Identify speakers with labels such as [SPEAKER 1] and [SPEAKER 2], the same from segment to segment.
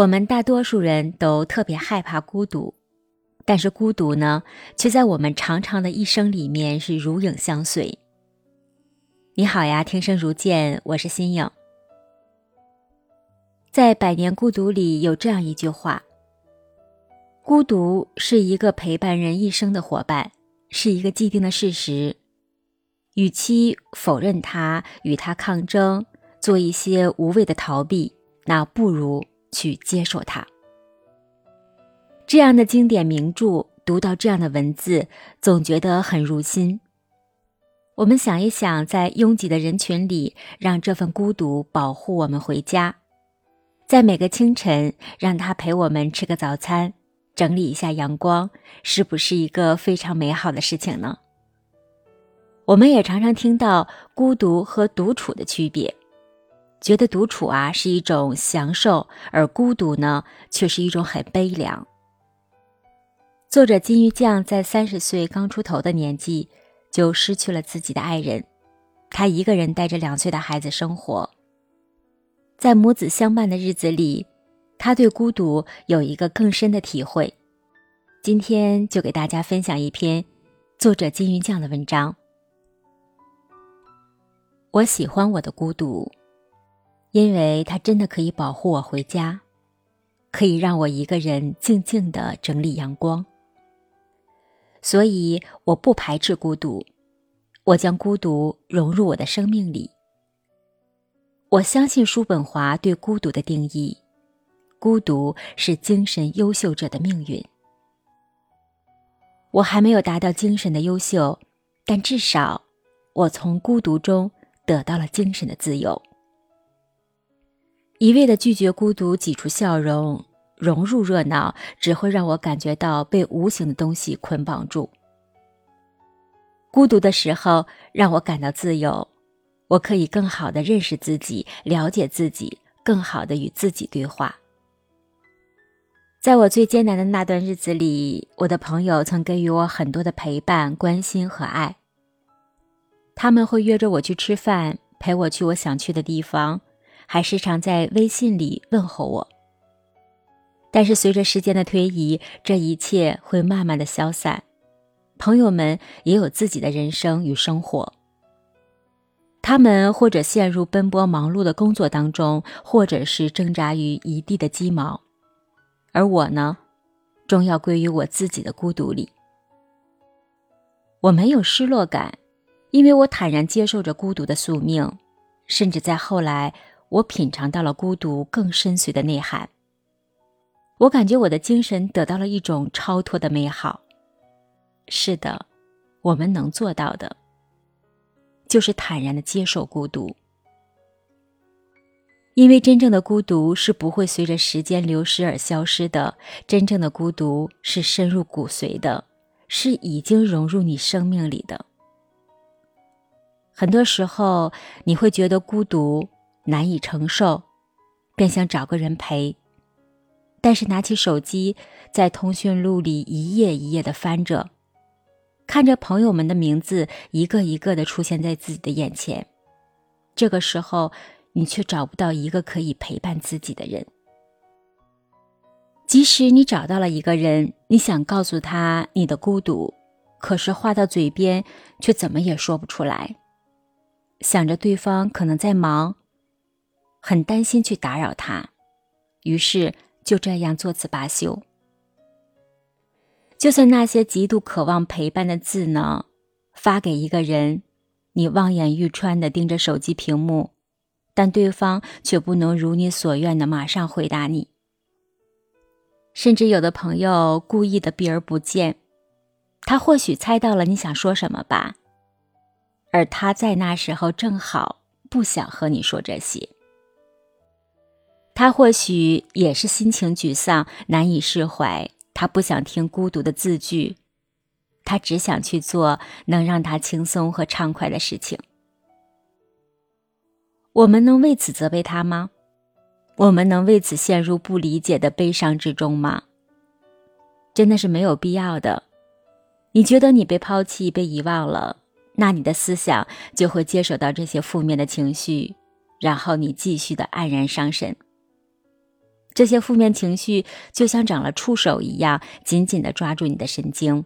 [SPEAKER 1] 我们大多数人都特别害怕孤独，但是孤独呢，却在我们长长的一生里面是如影相随。你好呀，听声如见，我是新颖。在《百年孤独》里有这样一句话：“孤独是一个陪伴人一生的伙伴，是一个既定的事实。与其否认它，与它抗争，做一些无谓的逃避，那不如。”去接受它。这样的经典名著，读到这样的文字，总觉得很入心。我们想一想，在拥挤的人群里，让这份孤独保护我们回家；在每个清晨，让它陪我们吃个早餐，整理一下阳光，是不是一个非常美好的事情呢？我们也常常听到孤独和独处的区别。觉得独处啊是一种享受，而孤独呢却是一种很悲凉。作者金鱼酱在三十岁刚出头的年纪就失去了自己的爱人，他一个人带着两岁的孩子生活。在母子相伴的日子里，他对孤独有一个更深的体会。今天就给大家分享一篇作者金鱼酱的文章。我喜欢我的孤独。因为它真的可以保护我回家，可以让我一个人静静的整理阳光，所以我不排斥孤独，我将孤独融入我的生命里。我相信叔本华对孤独的定义：孤独是精神优秀者的命运。我还没有达到精神的优秀，但至少我从孤独中得到了精神的自由。一味的拒绝孤独，挤出笑容，融入热闹，只会让我感觉到被无形的东西捆绑住。孤独的时候，让我感到自由，我可以更好的认识自己，了解自己，更好的与自己对话。在我最艰难的那段日子里，我的朋友曾给予我很多的陪伴、关心和爱。他们会约着我去吃饭，陪我去我想去的地方。还时常在微信里问候我，但是随着时间的推移，这一切会慢慢的消散。朋友们也有自己的人生与生活，他们或者陷入奔波忙碌的工作当中，或者是挣扎于一地的鸡毛，而我呢，终要归于我自己的孤独里。我没有失落感，因为我坦然接受着孤独的宿命，甚至在后来。我品尝到了孤独更深邃的内涵。我感觉我的精神得到了一种超脱的美好。是的，我们能做到的，就是坦然的接受孤独。因为真正的孤独是不会随着时间流失而消失的，真正的孤独是深入骨髓的，是已经融入你生命里的。很多时候，你会觉得孤独。难以承受，便想找个人陪。但是拿起手机，在通讯录里一页一页的翻着，看着朋友们的名字一个一个的出现在自己的眼前，这个时候你却找不到一个可以陪伴自己的人。即使你找到了一个人，你想告诉他你的孤独，可是话到嘴边却怎么也说不出来，想着对方可能在忙。很担心去打扰他，于是就这样作此罢休。就算那些极度渴望陪伴的字呢，发给一个人，你望眼欲穿的盯着手机屏幕，但对方却不能如你所愿的马上回答你。甚至有的朋友故意的避而不见，他或许猜到了你想说什么吧，而他在那时候正好不想和你说这些。他或许也是心情沮丧，难以释怀。他不想听孤独的字句，他只想去做能让他轻松和畅快的事情。我们能为此责备他吗？我们能为此陷入不理解的悲伤之中吗？真的是没有必要的。你觉得你被抛弃、被遗忘了，那你的思想就会接受到这些负面的情绪，然后你继续的黯然伤神。这些负面情绪就像长了触手一样，紧紧地抓住你的神经。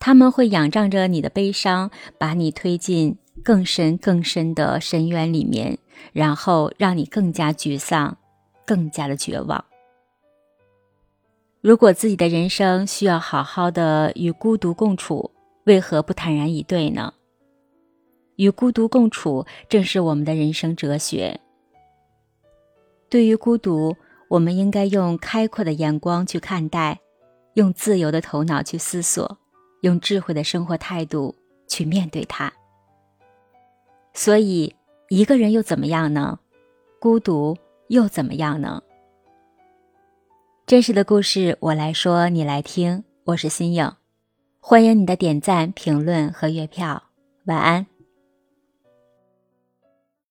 [SPEAKER 1] 他们会仰仗着你的悲伤，把你推进更深更深的深渊里面，然后让你更加沮丧，更加的绝望。如果自己的人生需要好好的与孤独共处，为何不坦然以对呢？与孤独共处，正是我们的人生哲学。对于孤独，我们应该用开阔的眼光去看待，用自由的头脑去思索，用智慧的生活态度去面对它。所以，一个人又怎么样呢？孤独又怎么样呢？真实的故事，我来说，你来听。我是新颖，欢迎你的点赞、评论和月票。晚安。